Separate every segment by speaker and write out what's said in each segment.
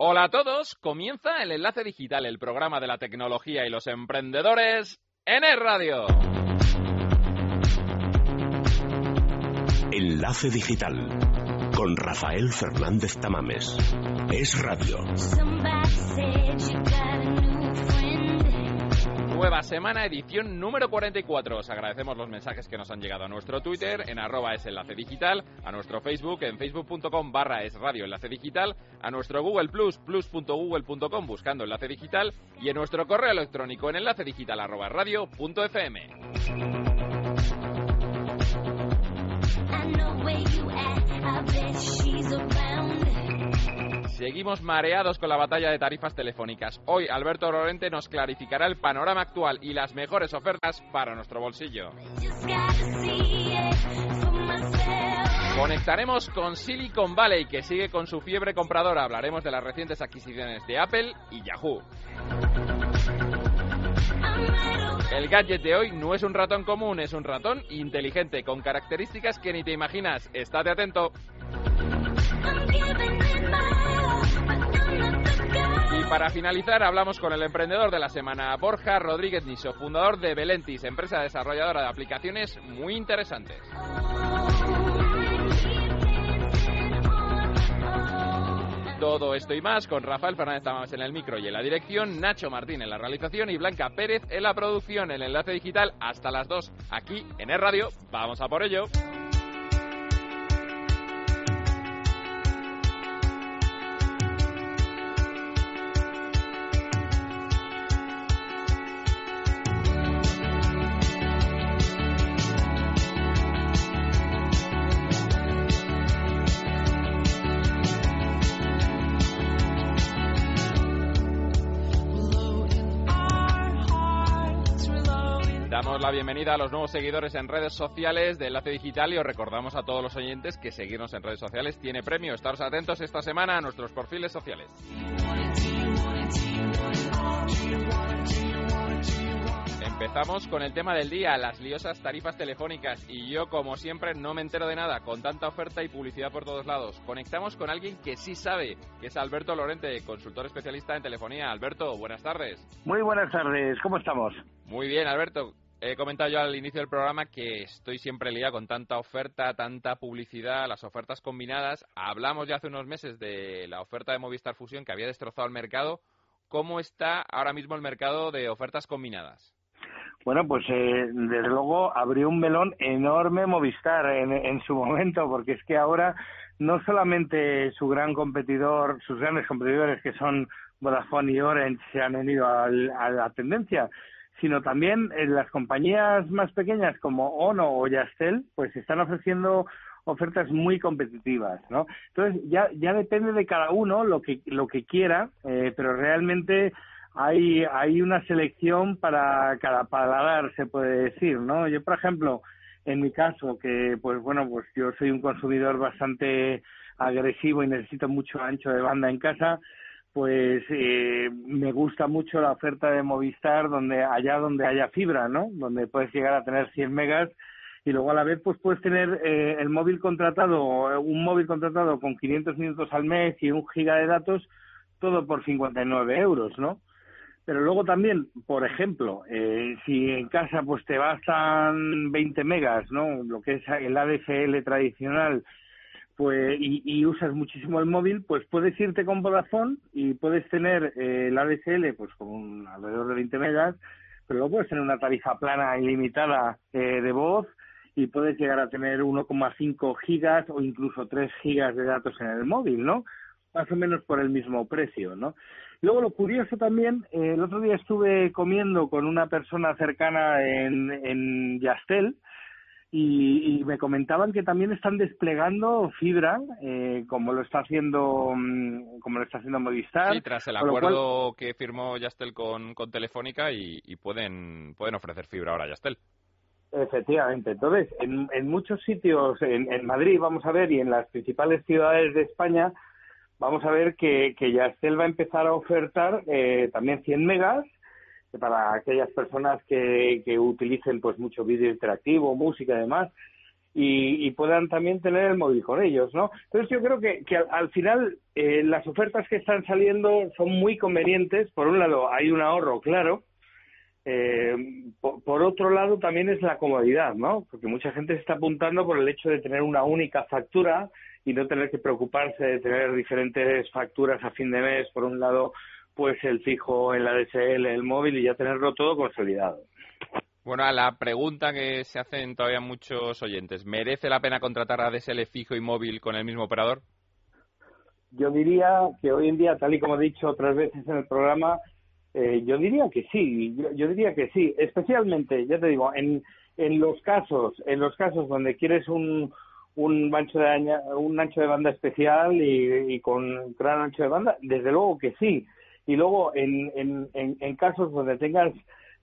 Speaker 1: Hola a todos, comienza el Enlace Digital, el programa de la tecnología y los emprendedores en el radio.
Speaker 2: Enlace Digital con Rafael Fernández Tamames. Es radio.
Speaker 1: Nueva semana, edición número 44. Os agradecemos los mensajes que nos han llegado a nuestro Twitter, en arroba es enlace digital, a nuestro Facebook, en facebook.com barra es radio enlace digital, a nuestro Google Plus, plus.google.com buscando enlace digital, y en nuestro correo electrónico en enlace digital arroba radio. Seguimos mareados con la batalla de tarifas telefónicas. Hoy Alberto Lorente nos clarificará el panorama actual y las mejores ofertas para nuestro bolsillo. Conectaremos con Silicon Valley, que sigue con su fiebre compradora. Hablaremos de las recientes adquisiciones de Apple y Yahoo. El gadget de hoy no es un ratón común, es un ratón inteligente, con características que ni te imaginas. Estate atento. Para finalizar, hablamos con el emprendedor de la semana, Borja Rodríguez Niso, fundador de Belentis, empresa desarrolladora de aplicaciones muy interesantes. Todo esto y más con Rafael Fernández Tamames en el micro y en la dirección, Nacho Martín en la realización y Blanca Pérez en la producción, el enlace digital hasta las 2 aquí en el radio. Vamos a por ello. Bienvenida a los nuevos seguidores en redes sociales de Enlace Digital y os recordamos a todos los oyentes que seguirnos en redes sociales tiene premio. Estaros atentos esta semana a nuestros perfiles sociales. Empezamos con el tema del día, las liosas tarifas telefónicas. Y yo, como siempre, no me entero de nada, con tanta oferta y publicidad por todos lados. Conectamos con alguien que sí sabe, que es Alberto Lorente, consultor especialista en telefonía. Alberto, buenas tardes.
Speaker 3: Muy buenas tardes, ¿cómo estamos?
Speaker 1: Muy bien, Alberto. He comentado yo al inicio del programa que estoy siempre liado con tanta oferta, tanta publicidad, las ofertas combinadas. Hablamos ya hace unos meses de la oferta de Movistar Fusión que había destrozado el mercado. ¿Cómo está ahora mismo el mercado de ofertas combinadas?
Speaker 3: Bueno, pues eh, desde luego abrió un melón enorme Movistar en, su momento, porque es que ahora no solamente su gran competidor, sus grandes competidores que son Vodafone y Orange se han unido al, a la tendencia, sino también en las compañías más pequeñas como Ono o Yastel, pues están ofreciendo ofertas muy competitivas, ¿no? Entonces ya ya depende de cada uno lo que lo que quiera, eh, pero realmente hay, hay una selección para cada paladar, se puede decir, ¿no? Yo, por ejemplo, en mi caso, que pues bueno, pues yo soy un consumidor bastante agresivo y necesito mucho ancho de banda en casa, pues eh, me gusta mucho la oferta de Movistar donde allá donde haya fibra, ¿no? Donde puedes llegar a tener 100 megas y luego a la vez pues puedes tener eh, el móvil contratado, un móvil contratado con 500 minutos al mes y un giga de datos, todo por 59 euros, ¿no? Pero luego también, por ejemplo, eh, si en casa pues te bastan 20 megas, ¿no? Lo que es el ADSL tradicional, pues y, y usas muchísimo el móvil, pues puedes irte con Vodafone y puedes tener eh, el ADSL pues con un, alrededor de 20 megas, pero luego puedes tener una tarifa plana ilimitada eh, de voz y puedes llegar a tener 1,5 gigas o incluso 3 gigas de datos en el móvil, ¿no? Más o menos por el mismo precio, ¿no? Luego lo curioso también, eh, el otro día estuve comiendo con una persona cercana en, en Yastel y, y, me comentaban que también están desplegando fibra, eh, como lo está haciendo como lo está haciendo Movistar.
Speaker 1: Sí, tras el acuerdo cual... que firmó Yastel con, con Telefónica y, y, pueden pueden ofrecer fibra ahora Yastel.
Speaker 3: Efectivamente. Entonces, en, en muchos sitios, en, en Madrid, vamos a ver, y en las principales ciudades de España, vamos a ver que, que Yastel va a empezar a ofertar eh, también 100 megas para aquellas personas que, que utilicen pues mucho vídeo interactivo, música y demás. y, puedan también tener el móvil con ellos, ¿no? Entonces yo creo que, que al, final eh, las ofertas que están saliendo son muy convenientes. Por un lado hay un ahorro, claro. Eh, por, otro lado también es la comodidad, ¿no? Porque mucha gente se está apuntando por el hecho de tener una única factura y no tener que preocuparse de tener diferentes facturas a fin de mes. Por un lado, pues el fijo en la DSL, el móvil y ya tenerlo todo consolidado.
Speaker 1: Bueno, a la pregunta que se hacen todavía muchos oyentes, ¿merece la pena contratar a DSL fijo y móvil con el mismo operador?
Speaker 3: Yo diría que hoy en día, tal y como he dicho otras veces en el programa, eh, yo diría que sí, yo, diría que sí, especialmente, ya te digo, en, en los casos, en los casos donde quieres un, un ancho de un ancho de banda especial y, y, con gran ancho de banda, desde luego que sí. Y luego en, en, en casos donde tengas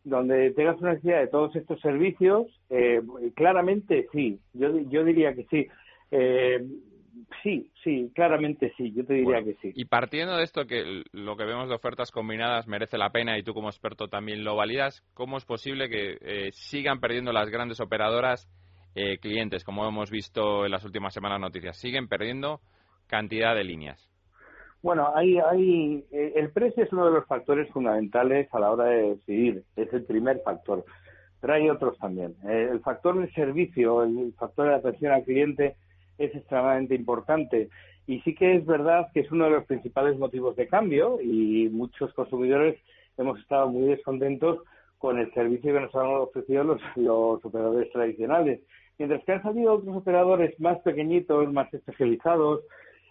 Speaker 3: donde tengas una necesidad de todos estos servicios, eh, claramente sí, yo, yo diría que sí. Eh, sí, sí, claramente sí, yo te diría que sí.
Speaker 1: Y partiendo de esto, que lo que vemos de ofertas combinadas merece la pena y tú como experto también lo validas, ¿cómo es posible que eh, sigan perdiendo las grandes operadoras clientes, como hemos visto en las últimas semanas noticias? Siguen perdiendo cantidad de líneas.
Speaker 3: Bueno, hay, hay, eh, el precio es uno de los factores fundamentales a la hora de decidir, es el primer factor, pero hay otros también. Eh, el factor del servicio, el factor de atención al cliente es extremadamente importante y sí que es verdad que es uno de los principales motivos de cambio y muchos consumidores hemos estado muy descontentos con el servicio que nos han ofrecido los, los operadores tradicionales. Mientras que han salido otros operadores más pequeñitos, más especializados,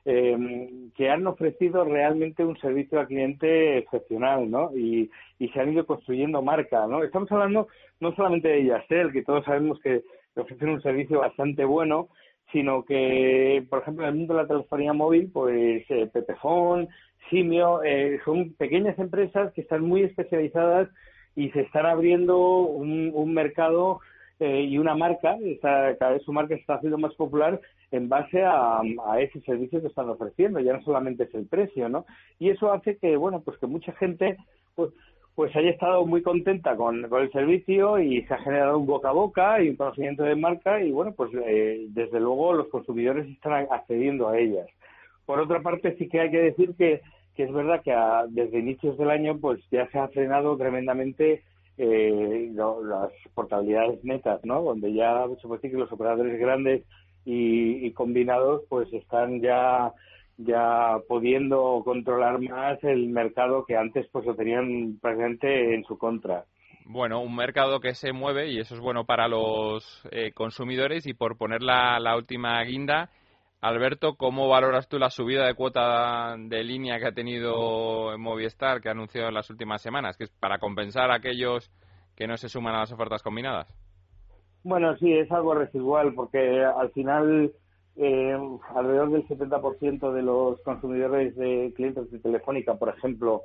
Speaker 3: eh, que han ofrecido realmente un servicio al cliente excepcional, ¿no? Y, y se han ido construyendo marca, ¿no? Estamos hablando no solamente de Yastel, que todos sabemos que ofrecen un servicio bastante bueno, sino que, por ejemplo, en el mundo de la telefonía móvil, pues eh, Pepefon, Simio, eh, son pequeñas empresas que están muy especializadas y se están abriendo un, un mercado eh, y una marca, está, cada vez su marca está haciendo más popular en base a, ese servicio que están ofreciendo, ya no solamente es el precio, ¿no? Y eso hace que, bueno, pues que mucha gente pues, pues haya estado muy contenta con, el servicio y se ha generado un boca a boca y un conocimiento de marca y, bueno, pues eh, desde luego los consumidores están accediendo a ellas. Por otra parte, sí que hay que decir que, que es verdad que desde inicios del año pues ya se ha frenado tremendamente eh, las portabilidades netas, ¿no? Donde ya se que los operadores grandes y, combinados pues están ya ya pudiendo controlar más el mercado que antes pues lo tenían presente en su contra.
Speaker 1: Bueno, un mercado que se mueve y eso es bueno para los eh, consumidores y por poner la, la última guinda, Alberto, ¿cómo valoras tú la subida de cuota de línea que ha tenido Movistar, que ha anunciado en las últimas semanas? Que es para compensar a aquellos que no se suman a las ofertas combinadas.
Speaker 3: Bueno, sí, es algo residual, porque al final eh, alrededor del 70% de los consumidores de clientes de Telefónica, por ejemplo,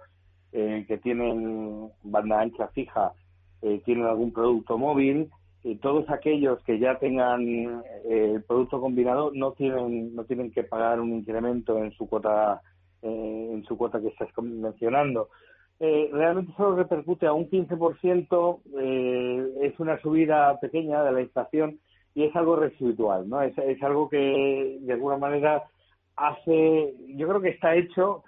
Speaker 3: eh, que tienen banda ancha fija, eh, tienen algún producto móvil y todos aquellos que ya tengan eh, el producto combinado no tienen no tienen que pagar un incremento en su cuota eh, en su cuota que estás mencionando. Eh, realmente solo repercute a un 15% eh, es una subida pequeña de la inflación y es algo residual no es, es algo que de alguna manera hace yo creo que está hecho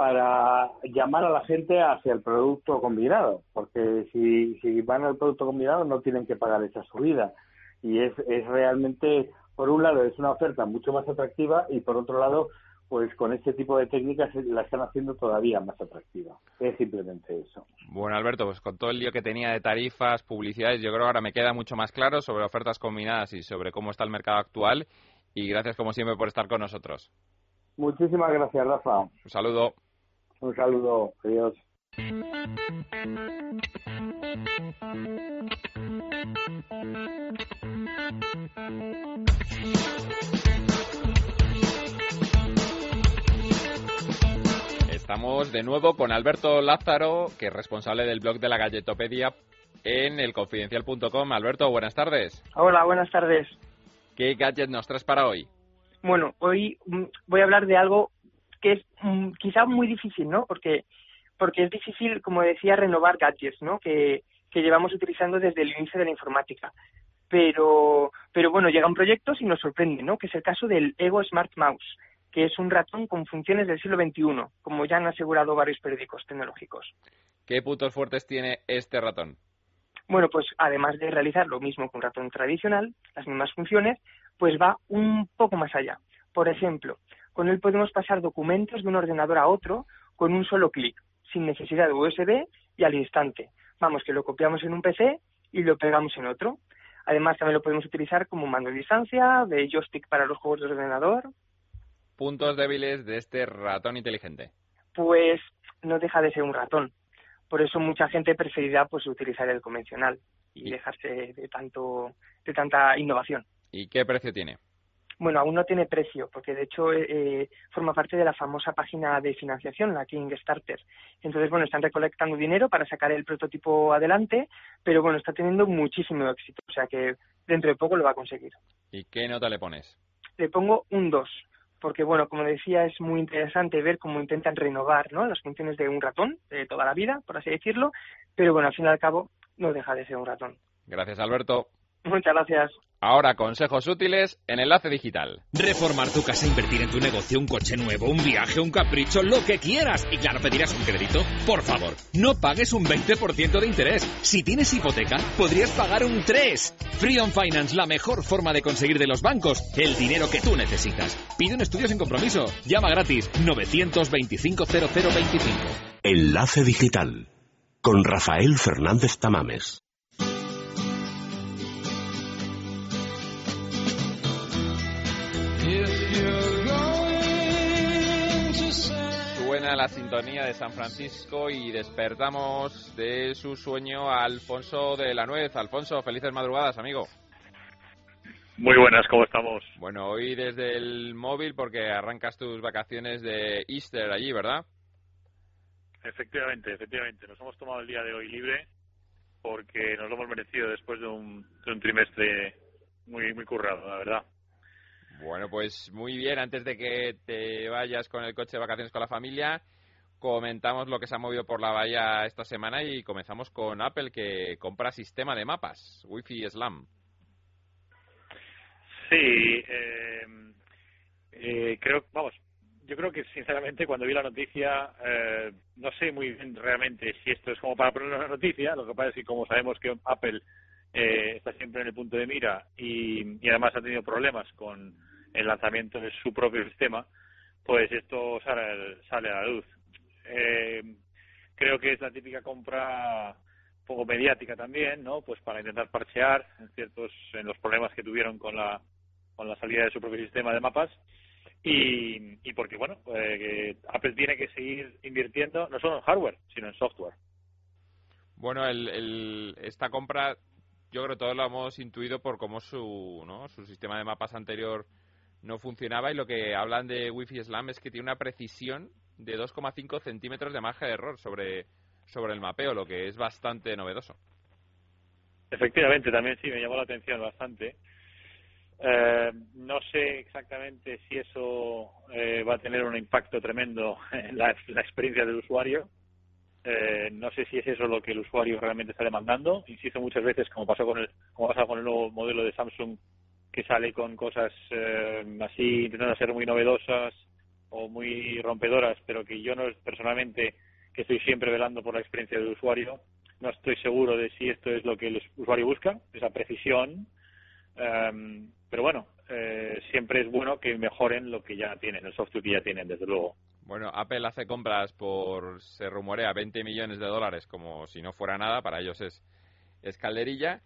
Speaker 3: para llamar a la gente hacia el producto combinado, porque si, si van al producto combinado no tienen que pagar esa subida. Y es, es realmente, por un lado, es una oferta mucho más atractiva y por otro lado, pues con este tipo de técnicas la están haciendo todavía más atractiva. Es simplemente eso.
Speaker 1: Bueno, Alberto, pues con todo el lío que tenía de tarifas, publicidades, yo creo que ahora me queda mucho más claro sobre ofertas combinadas y sobre cómo está el mercado actual. Y gracias, como siempre, por estar con nosotros.
Speaker 3: Muchísimas gracias, Rafa.
Speaker 1: Un saludo.
Speaker 3: Un saludo, adiós.
Speaker 1: Estamos de nuevo con Alberto Lázaro, que es responsable del blog de la Galletopedia en elconfidencial.com. Alberto, buenas tardes.
Speaker 4: Hola, buenas tardes.
Speaker 1: ¿Qué gadget nos traes para hoy?
Speaker 4: Bueno, hoy mm, voy a hablar de algo que es mm, quizá muy difícil, ¿no? Porque, porque es difícil, como decía, renovar gadgets, ¿no? Que, que llevamos utilizando desde el inicio de la informática. pero, pero bueno, llegan proyectos y nos sorprenden, ¿no? Que es el caso del Ego Smart Mouse, que es un ratón con funciones del siglo XXI, como ya han asegurado varios periódicos tecnológicos.
Speaker 1: ¿Qué puntos fuertes tiene este ratón?
Speaker 4: Bueno, pues además de realizar lo mismo que un ratón tradicional, las mismas funciones, pues va un poco más allá. Por ejemplo, con él podemos pasar documentos de un ordenador a otro con un solo clic, sin necesidad de USB y al instante. Vamos, que lo copiamos en un PC y lo pegamos en otro. Además, también lo podemos utilizar como mando de distancia, de joystick para los juegos de ordenador.
Speaker 1: Puntos débiles de este ratón inteligente.
Speaker 4: Pues no deja de ser un ratón. Por eso mucha gente preferirá pues utilizar el convencional y dejarse de tanto de tanta innovación.
Speaker 1: ¿Y qué precio tiene?
Speaker 4: Bueno, aún no tiene precio, porque de hecho eh, forma parte de la famosa página de financiación, la Kickstarter. Entonces, bueno, están recolectando dinero para sacar el prototipo adelante, pero bueno, está teniendo muchísimo éxito, o sea que dentro de poco lo va a conseguir.
Speaker 1: ¿Y qué nota le pones?
Speaker 4: Le pongo un 2, porque bueno, como decía, es muy interesante ver cómo intentan renovar ¿no? las funciones de un ratón de toda la vida, por así decirlo, pero bueno, al fin y al cabo no deja de ser un ratón.
Speaker 1: Gracias, Alberto.
Speaker 4: Muchas gracias.
Speaker 1: Ahora consejos útiles en Enlace Digital.
Speaker 5: Reformar tu casa, invertir en tu negocio, un coche nuevo, un viaje, un capricho, lo que quieras. Y claro, pedirás un crédito. Por favor, no pagues un 20% de interés. Si tienes hipoteca, podrías pagar un 3. Free on Finance, la mejor forma de conseguir de los bancos el dinero que tú necesitas. Pide un estudio sin compromiso. Llama gratis 925 0025.
Speaker 2: Enlace Digital con Rafael Fernández Tamames.
Speaker 1: La sintonía de San Francisco y despertamos de su sueño a Alfonso de la Nuez. Alfonso, felices madrugadas, amigo.
Speaker 6: Muy buenas, ¿cómo estamos?
Speaker 1: Bueno, hoy desde el móvil porque arrancas tus vacaciones de Easter allí, ¿verdad?
Speaker 6: Efectivamente, efectivamente. Nos hemos tomado el día de hoy libre porque nos lo hemos merecido después de un, de un trimestre muy, muy currado, la verdad.
Speaker 1: Bueno, pues muy bien. Antes de que te vayas con el coche de vacaciones con la familia, comentamos lo que se ha movido por la bahía esta semana y comenzamos con Apple que compra sistema de mapas, Wi-Fi Slam.
Speaker 6: Sí, eh, eh, creo, vamos, yo creo que sinceramente cuando vi la noticia eh, no sé muy bien realmente si esto es como para poner una noticia. Lo que pasa es que como sabemos que Apple está siempre en el punto de mira y además ha tenido problemas con el lanzamiento de su propio sistema, pues esto sale, sale a la luz. Eh, creo que es la típica compra poco mediática también, ¿no? Pues para intentar parchear en ciertos en los problemas que tuvieron con la con la salida de su propio sistema de mapas y, y porque bueno, eh, Apple tiene que seguir invirtiendo no solo en hardware, sino en software.
Speaker 1: Bueno, el, el, esta compra yo creo que todos lo hemos intuido por cómo su, ¿no? su sistema de mapas anterior no funcionaba y lo que hablan de Wi-Fi Slam es que tiene una precisión de 2,5 centímetros de margen de error sobre, sobre el mapeo, lo que es bastante novedoso.
Speaker 6: Efectivamente, también sí me llamó la atención bastante. Eh, no sé exactamente si eso eh, va a tener un impacto tremendo en la, la experiencia del usuario. Eh, no sé si es eso lo que el usuario realmente está demandando. Insisto muchas veces, como pasó con el, como pasa con el nuevo modelo de Samsung, que sale con cosas eh, así, intentando ser muy novedosas o muy rompedoras, pero que yo no personalmente, que estoy siempre velando por la experiencia del usuario, no estoy seguro de si esto es lo que el usuario busca, esa precisión. Um, pero bueno, eh, siempre es bueno que mejoren lo que ya tienen, el software que ya tienen, desde luego.
Speaker 1: Bueno, Apple hace compras por, se rumorea, 20 millones de dólares, como si no fuera nada, para ellos es, es calderilla.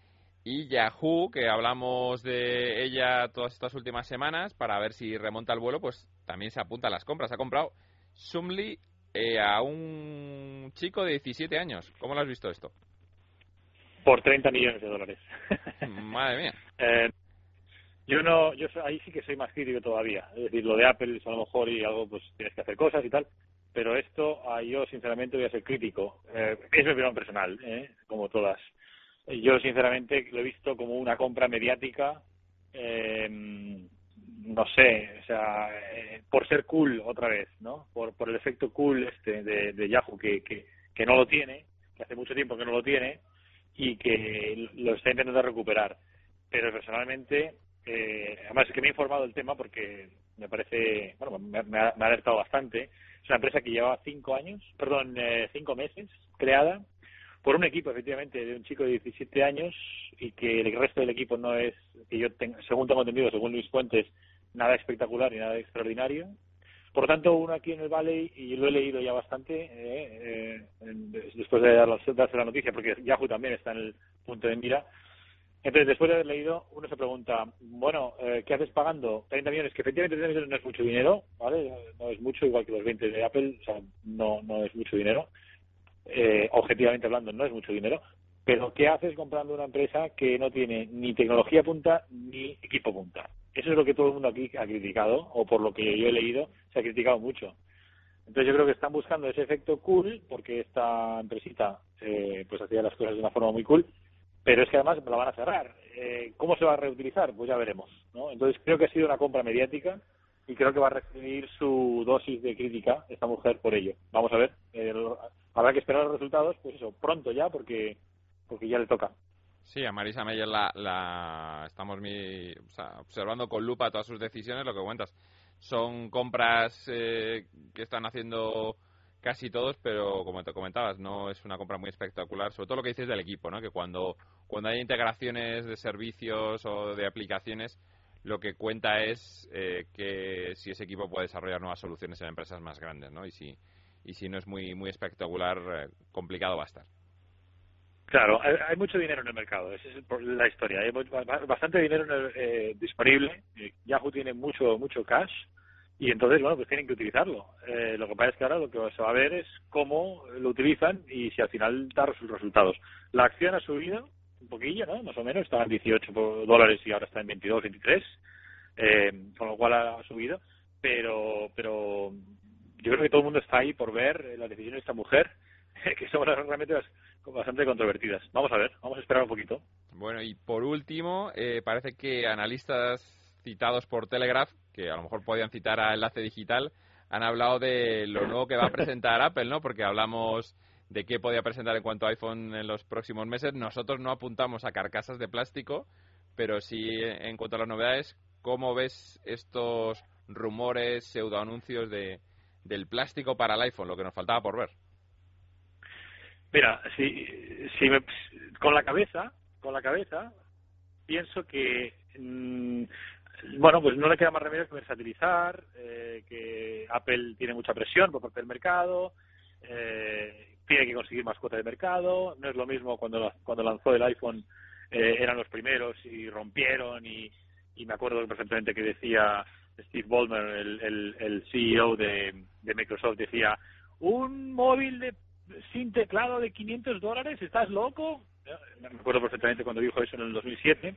Speaker 1: Y Yahoo, que hablamos de ella todas estas últimas semanas, para ver si remonta el vuelo, pues también se apunta a las compras. Ha comprado Sumli eh, a un chico de 17 años. ¿Cómo lo has visto esto?
Speaker 6: Por 30 millones de dólares.
Speaker 1: Madre mía.
Speaker 6: eh, yo no, yo ahí sí que soy más crítico todavía. Es decir, lo de Apple a lo mejor y algo, pues tienes que hacer cosas y tal. Pero esto, ahí yo sinceramente voy a ser crítico. Eh, es mi opinión personal, ¿eh? como todas. Yo sinceramente lo he visto como una compra mediática. Eh, no sé, o sea, eh, por ser cool otra vez, ¿no? Por, por el efecto cool este de, Yahoo que, que, que no lo tiene, que hace mucho tiempo que no lo tiene y que lo está intentando recuperar pero personalmente, eh, además es que me he informado del tema porque me parece, bueno, me, me, ha, me ha alertado bastante. Es una empresa que lleva cinco años, perdón, eh, cinco meses creada por un equipo, efectivamente, de un chico de 17 años y que el resto del equipo no es, que yo tengo, según tengo entendido, según Luis Fuentes, nada espectacular ni nada extraordinario. Por lo tanto, uno aquí en el Valley, y lo he leído ya bastante, eh, eh, después de darse la noticia, porque Yahoo también está en el punto de mira, entonces, después de haber leído, uno se pregunta, bueno, eh, ¿qué haces pagando 30 millones? Que efectivamente 30 millones no es mucho dinero, ¿vale? No es mucho, igual que los 20 de Apple, o sea, no, no es mucho dinero. Eh, objetivamente hablando, no es mucho dinero. Pero, ¿qué haces comprando una empresa que no tiene ni tecnología punta ni equipo punta? Eso es lo que todo el mundo aquí ha criticado, o por lo que yo he leído, se ha criticado mucho. Entonces yo creo que están buscando ese efecto cool, porque esta empresita eh, pues hacía las cosas de una forma muy cool, pero es que además la van a cerrar. Eh, ¿Cómo se va a reutilizar? Pues ya veremos. ¿no? Entonces creo que ha sido una compra mediática y creo que va a recibir su dosis de crítica esta mujer por ello. Vamos a ver. Eh, habrá que esperar los resultados, pues eso, pronto ya, porque porque ya le toca.
Speaker 1: Sí, a Marisa Meyer la, la estamos mi, o sea, observando con lupa todas sus decisiones, lo que cuentas. Son compras eh, que están haciendo casi todos, pero como te comentabas, no es una compra muy espectacular, sobre todo lo que dices del equipo, ¿no? que cuando, cuando hay integraciones de servicios o de aplicaciones, lo que cuenta es eh, que si ese equipo puede desarrollar nuevas soluciones en empresas más grandes, ¿no? Y si, y si no es muy, muy espectacular, eh, complicado va a estar.
Speaker 6: Claro, hay, mucho dinero en el mercado, esa es la historia. Hay bastante dinero eh, disponible. Yahoo tiene mucho mucho cash y entonces, bueno, pues tienen que utilizarlo. Eh, lo que pasa es que ahora lo que se va a ver es cómo lo utilizan y si al final da sus resultados. La acción ha subido un poquillo, ¿no? Más o menos, estaba en 18 dólares y ahora está en 22, 23, eh, con lo cual ha subido, pero, pero yo creo que todo el mundo está ahí por ver la decisión de esta mujer, que son realmente bastante controvertidas. Vamos a ver, vamos a esperar un poquito.
Speaker 1: Bueno, y por último, eh, parece que analistas citados por Telegraph que a lo mejor podían citar a Enlace Digital, han hablado de lo nuevo que va a presentar Apple, ¿no? Porque hablamos de qué podía presentar en cuanto a iPhone en los próximos meses. Nosotros no apuntamos a carcasas de plástico, pero sí en cuanto a las novedades, ¿cómo ves estos rumores, pseudoanuncios de, del plástico para el iPhone, lo que nos faltaba por ver?
Speaker 6: Mira, si, si me, con la cabeza, con la cabeza, pienso que mmm, bueno, pues no le queda más remedio que versatilizar, eh, que Apple tiene mucha presión por parte del mercado, eh, tiene que conseguir más cuota de mercado, no es lo mismo cuando, cuando lanzó el iPhone eh, eran los primeros y rompieron y, y me acuerdo perfectamente que decía Steve Ballmer, el, CEO de, de Microsoft, decía, un móvil de sin teclado de 500 dólares, ¿estás loco? Me acuerdo perfectamente cuando dijo eso en el 2007.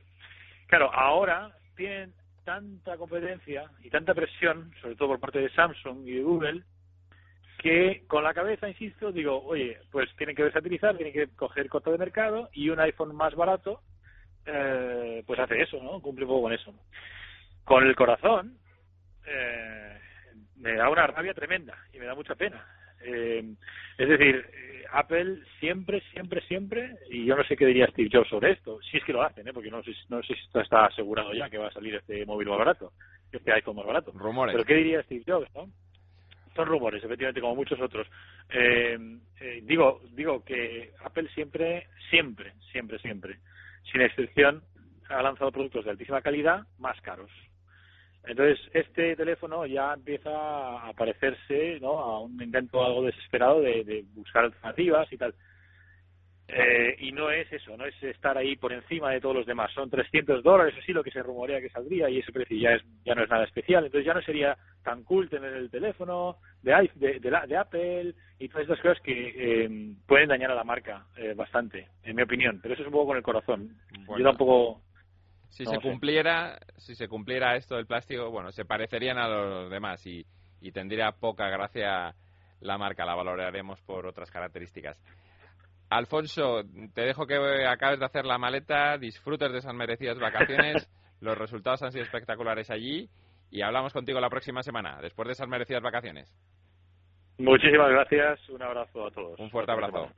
Speaker 6: Claro, ahora tienen tanta competencia y tanta presión, sobre todo por parte de Samsung y de Google, que con la cabeza, insisto, digo, oye, pues tienen que versatilizar, tienen que coger cota de mercado y un iPhone más barato, eh, pues hace eso, ¿no? Cumple un poco con eso. Con el corazón, eh, me da una rabia tremenda y me da mucha pena. Eh, es decir, Apple siempre, siempre, siempre, y yo no sé qué diría Steve Jobs sobre esto, si es que lo hacen, ¿eh? porque no sé, no sé si está asegurado ya que va a salir este móvil más barato, este iPhone más barato.
Speaker 1: Rumores.
Speaker 6: Pero ¿qué diría Steve Jobs, no? Son rumores, efectivamente, como muchos otros. Eh, eh, digo, digo que Apple siempre, siempre, siempre, siempre, sin excepción, ha lanzado productos de altísima calidad más caros. Entonces, este teléfono ya empieza a parecerse ¿no? a un intento algo desesperado de, de buscar alternativas y tal. Eh, y no es eso, no es estar ahí por encima de todos los demás. Son 300 dólares, así lo que se rumorea que saldría y ese precio ya, es, ya no es nada especial. Entonces ya no sería tan cool tener el teléfono de, de, de, de Apple y todas estas cosas que eh, pueden dañar a la marca eh, bastante, en mi opinión. Pero eso es un poco con el corazón. Bueno. Yo tampoco
Speaker 1: si no se sé. cumpliera si se cumpliera esto del plástico bueno se parecerían a los demás y, y, tendría poca gracia la marca la valoraremos por otras características. Alfonso te dejo que acabes de hacer la maleta disfrutes de esas merecidas vacaciones los resultados han sido espectaculares allí y hablamos contigo la próxima semana después de esas merecidas vacaciones.
Speaker 6: Muchísimas gracias un abrazo a todos.
Speaker 1: Un fuerte abrazo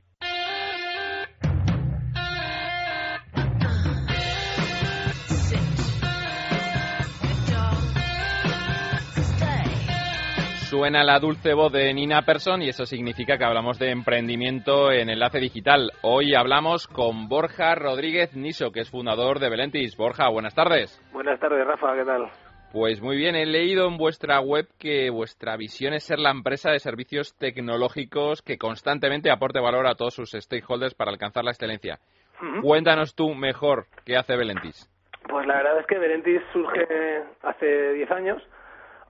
Speaker 1: Suena la dulce voz de Nina Persson y eso significa que hablamos de emprendimiento en enlace digital. Hoy hablamos con Borja Rodríguez Niso, que es fundador de Belentis. Borja, buenas tardes.
Speaker 7: Buenas tardes, Rafa, ¿qué tal?
Speaker 1: Pues muy bien, he leído en vuestra web que vuestra visión es ser la empresa de servicios tecnológicos que constantemente aporte valor a todos sus stakeholders para alcanzar la excelencia. Cuéntanos tú mejor qué hace Belentis.
Speaker 7: Pues la verdad es que Belentis surge hace 10 años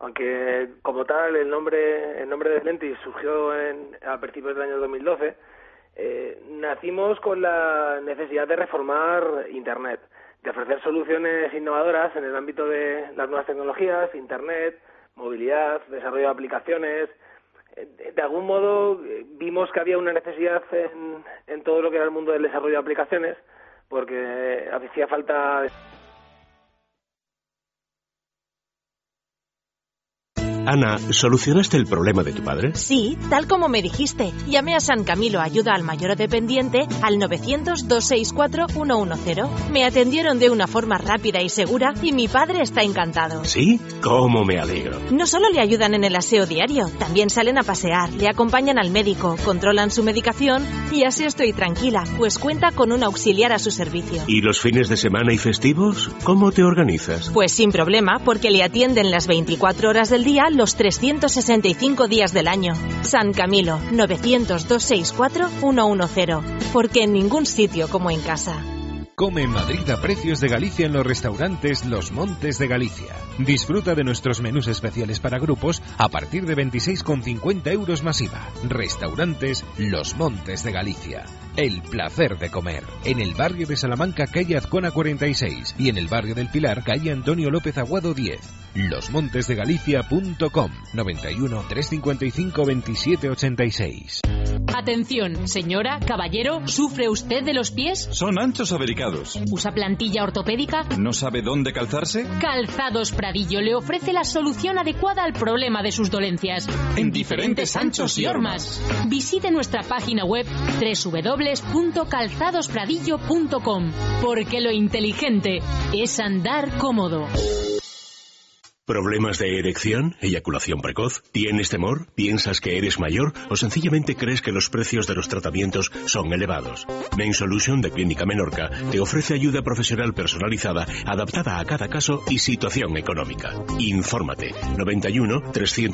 Speaker 7: aunque como tal el nombre el nombre de Lentis surgió en, a principios del año 2012, eh, nacimos con la necesidad de reformar Internet, de ofrecer soluciones innovadoras en el ámbito de las nuevas tecnologías, Internet, movilidad, desarrollo de aplicaciones. Eh, de algún modo eh, vimos que había una necesidad en, en todo lo que era el mundo del desarrollo de aplicaciones, porque hacía falta
Speaker 2: Ana, ¿solucionaste el problema de tu padre?
Speaker 8: Sí, tal como me dijiste. Llamé a San Camilo Ayuda al Mayor Dependiente al 900-264-110. Me atendieron de una forma rápida y segura y mi padre está encantado.
Speaker 2: ¿Sí? ¿Cómo me alegro?
Speaker 8: No solo le ayudan en el aseo diario, también salen a pasear, le acompañan al médico, controlan su medicación y así estoy tranquila, pues cuenta con un auxiliar a su servicio.
Speaker 2: ¿Y los fines de semana y festivos? ¿Cómo te organizas?
Speaker 8: Pues sin problema, porque le atienden las 24 horas del día los 365 días del año. San Camilo, 900-264-110. Porque en ningún sitio como en casa.
Speaker 9: Come en Madrid a precios de Galicia en los restaurantes Los Montes de Galicia. Disfruta de nuestros menús especiales para grupos a partir de 26,50 euros masiva. Restaurantes Los Montes de Galicia. El placer de comer. En el barrio de Salamanca, calle Azcona 46 y en el barrio del Pilar, calle Antonio López Aguado 10. Losmontesdegalicia.com 91 355 2786.
Speaker 10: Atención, señora, caballero, ¿sufre usted de los pies?
Speaker 11: Son anchos avericados.
Speaker 10: ¿Usa plantilla ortopédica?
Speaker 11: ¿No sabe dónde calzarse?
Speaker 10: Calzados Pradillo le ofrece la solución adecuada al problema de sus dolencias.
Speaker 11: En diferentes anchos y hormas.
Speaker 10: Visite nuestra página web www.calzadospradillo.com porque lo inteligente es andar cómodo.
Speaker 2: ¿Problemas de erección? ¿Eyaculación precoz? ¿Tienes temor? ¿Piensas que eres mayor? ¿O sencillamente crees que los precios de los tratamientos son elevados? Main Solution de Clínica Menorca te ofrece ayuda profesional personalizada adaptada a cada caso y situación económica. Infórmate 91 300